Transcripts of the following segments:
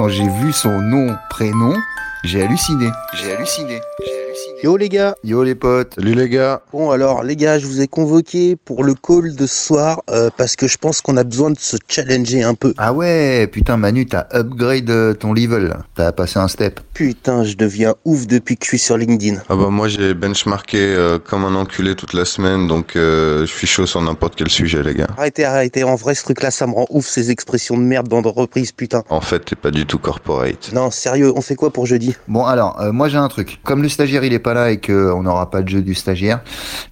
quand j'ai vu son nom, prénom, j'ai halluciné. J'ai halluciné. Yo les gars Yo les potes. Salut les gars. Bon alors les gars, je vous ai convoqué pour le call de ce soir euh, parce que je pense qu'on a besoin de se challenger un peu. Ah ouais, putain Manu, t'as upgrade ton level. T'as passé un step. Putain, je deviens ouf depuis que je suis sur LinkedIn. Ah bah moi j'ai benchmarké euh, comme un enculé toute la semaine donc euh, je suis chaud sur n'importe quel sujet les gars. Arrêtez, arrêtez, en vrai ce truc là ça me rend ouf ces expressions de merde d'entreprise putain. En fait t'es pas du tout corporate. Non, sérieux, on fait quoi pour jeudi? Bon alors, euh, moi j'ai un truc. Comme le stagiaire il est pas là et qu'on n'aura pas de jeu du stagiaire,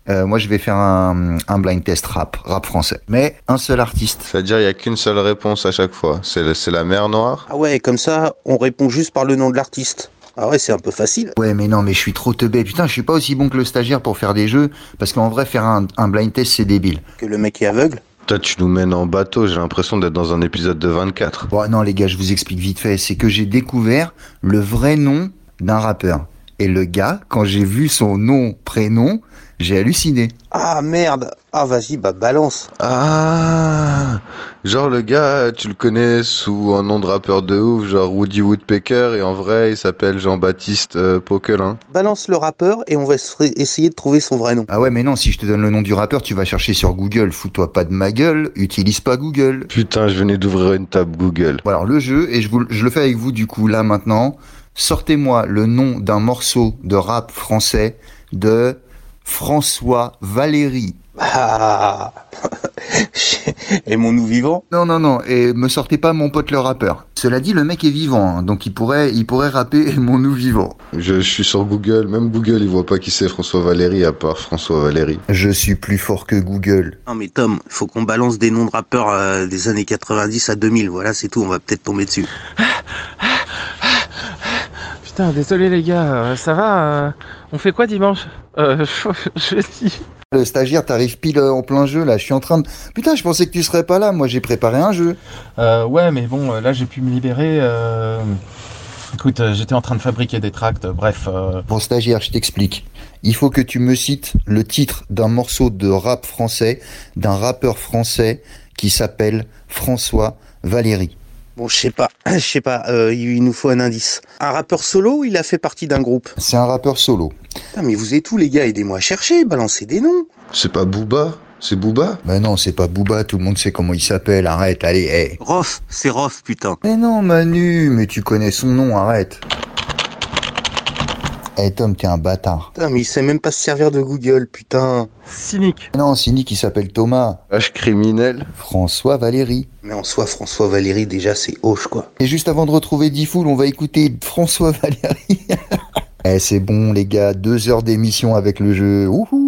euh, moi je vais faire un, un blind test rap, rap français. Mais un seul artiste. C'est-à-dire il y a qu'une seule réponse à chaque fois. C'est le- c'est la mer noire. Ah ouais, comme ça, on répond juste par le nom de l'artiste. Ah ouais, c'est un peu facile. Ouais mais non mais je suis trop teubé. Putain je suis pas aussi bon que le stagiaire pour faire des jeux. Parce qu'en vrai faire un, un blind test c'est débile. Que le mec est aveugle. Toi tu nous mènes en bateau, j'ai l'impression d'être dans un épisode de 24. Bon non les gars je vous explique vite fait. C'est que j'ai découvert le vrai nom d'un rappeur. Et le gars, quand j'ai vu son nom, prénom, j'ai halluciné. Ah merde Ah vas-y, bah balance. Ah Genre le gars, tu le connais sous un nom de rappeur de ouf, genre Woody Woodpecker, et en vrai il s'appelle Jean-Baptiste euh, Poquelin. Balance le rappeur et on va essayer de trouver son vrai nom. Ah ouais mais non, si je te donne le nom du rappeur, tu vas chercher sur Google. Fous-toi pas de ma gueule, utilise pas Google. Putain, je venais d'ouvrir une table Google. Bon alors le jeu, et je, vous, je le fais avec vous du coup là maintenant, sortez-moi le nom d'un morceau de rap français de François Valéry. Ah Aimons-nous vivants Non, non, non, et me sortez pas mon pote le rappeur. Cela dit, le mec est vivant, hein, donc il pourrait, il pourrait rapper mon nous vivant. Je, je suis sur Google, même Google il voit pas qui c'est François Valéry à part François Valéry. Je suis plus fort que Google. Non mais Tom, il faut qu'on balance des noms de rappeurs euh, des années 90 à 2000, voilà c'est tout, on va peut-être tomber dessus. Putain, désolé les gars, euh, ça va euh, On fait quoi dimanche euh, Jeudi. Le stagiaire, t'arrives pile en plein jeu là, je suis en train de... Putain, je pensais que tu serais pas là, moi j'ai préparé un jeu. Euh, ouais, mais bon, là j'ai pu me libérer. euh, Écoute, j'étais en train de fabriquer des tracts, bref. euh, Bon stagiaire, je t'explique. Il faut que tu me cites le titre d'un morceau de rap français, d'un rappeur français qui s'appelle François Valéry. Bon, je sais pas, je sais pas, euh, il nous faut un indice. Un rappeur solo ou il a fait partie d'un groupe? C'est un rappeur solo. Putain, mais vous êtes tous les gars, aidez-moi à chercher, balancez des noms. C'est pas Booba? C'est Booba? Mais non, c'est pas Booba, tout le monde sait comment il s'appelle, arrête, allez, hé. Rof, c'est Rof, putain. Mais non, Manu, mais tu connais son nom, arrête. Eh Tom, t'es un bâtard. Putain, mais il sait même pas se servir de Google, putain. cynique. Non, Nick qui s'appelle Thomas. H criminel François Valéry. Mais en soi, François Valéry, déjà, c'est hoche, quoi. Et juste avant de retrouver Diffoul, on va écouter François Valéry. eh, c'est bon, les gars, deux heures d'émission avec le jeu. Wouhou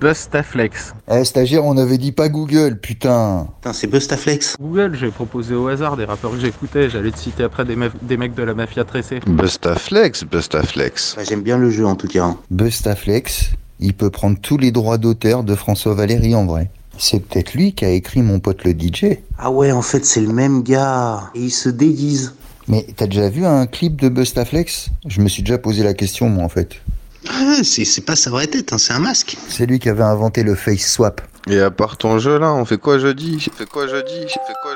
Bustaflex. Eh, stagiaire, on avait dit pas Google, putain. Putain, c'est Bustaflex. Google, j'ai proposé au hasard des rappeurs que j'écoutais. J'allais te citer après des, meufs- des mecs de la mafia tressée. Bustaflex, Bustaflex. Bah, J'aime bien le jeu, en tout cas. hein. Bustaflex, il peut prendre tous les droits d'auteur de François Valéry en vrai. C'est peut-être lui qui a écrit mon pote le DJ. Ah ouais, en fait, c'est le même gars. Et il se déguise. Mais t'as déjà vu un clip de Bustaflex? Je me suis déjà posé la question, moi, en fait. Ah, c'est c'est pas sa vraie tête, hein, c'est un masque. C'est lui qui avait inventé le face swap. Et à part ton jeu là, on fait quoi jeudi? Fait quoi jeudi? Fait quoi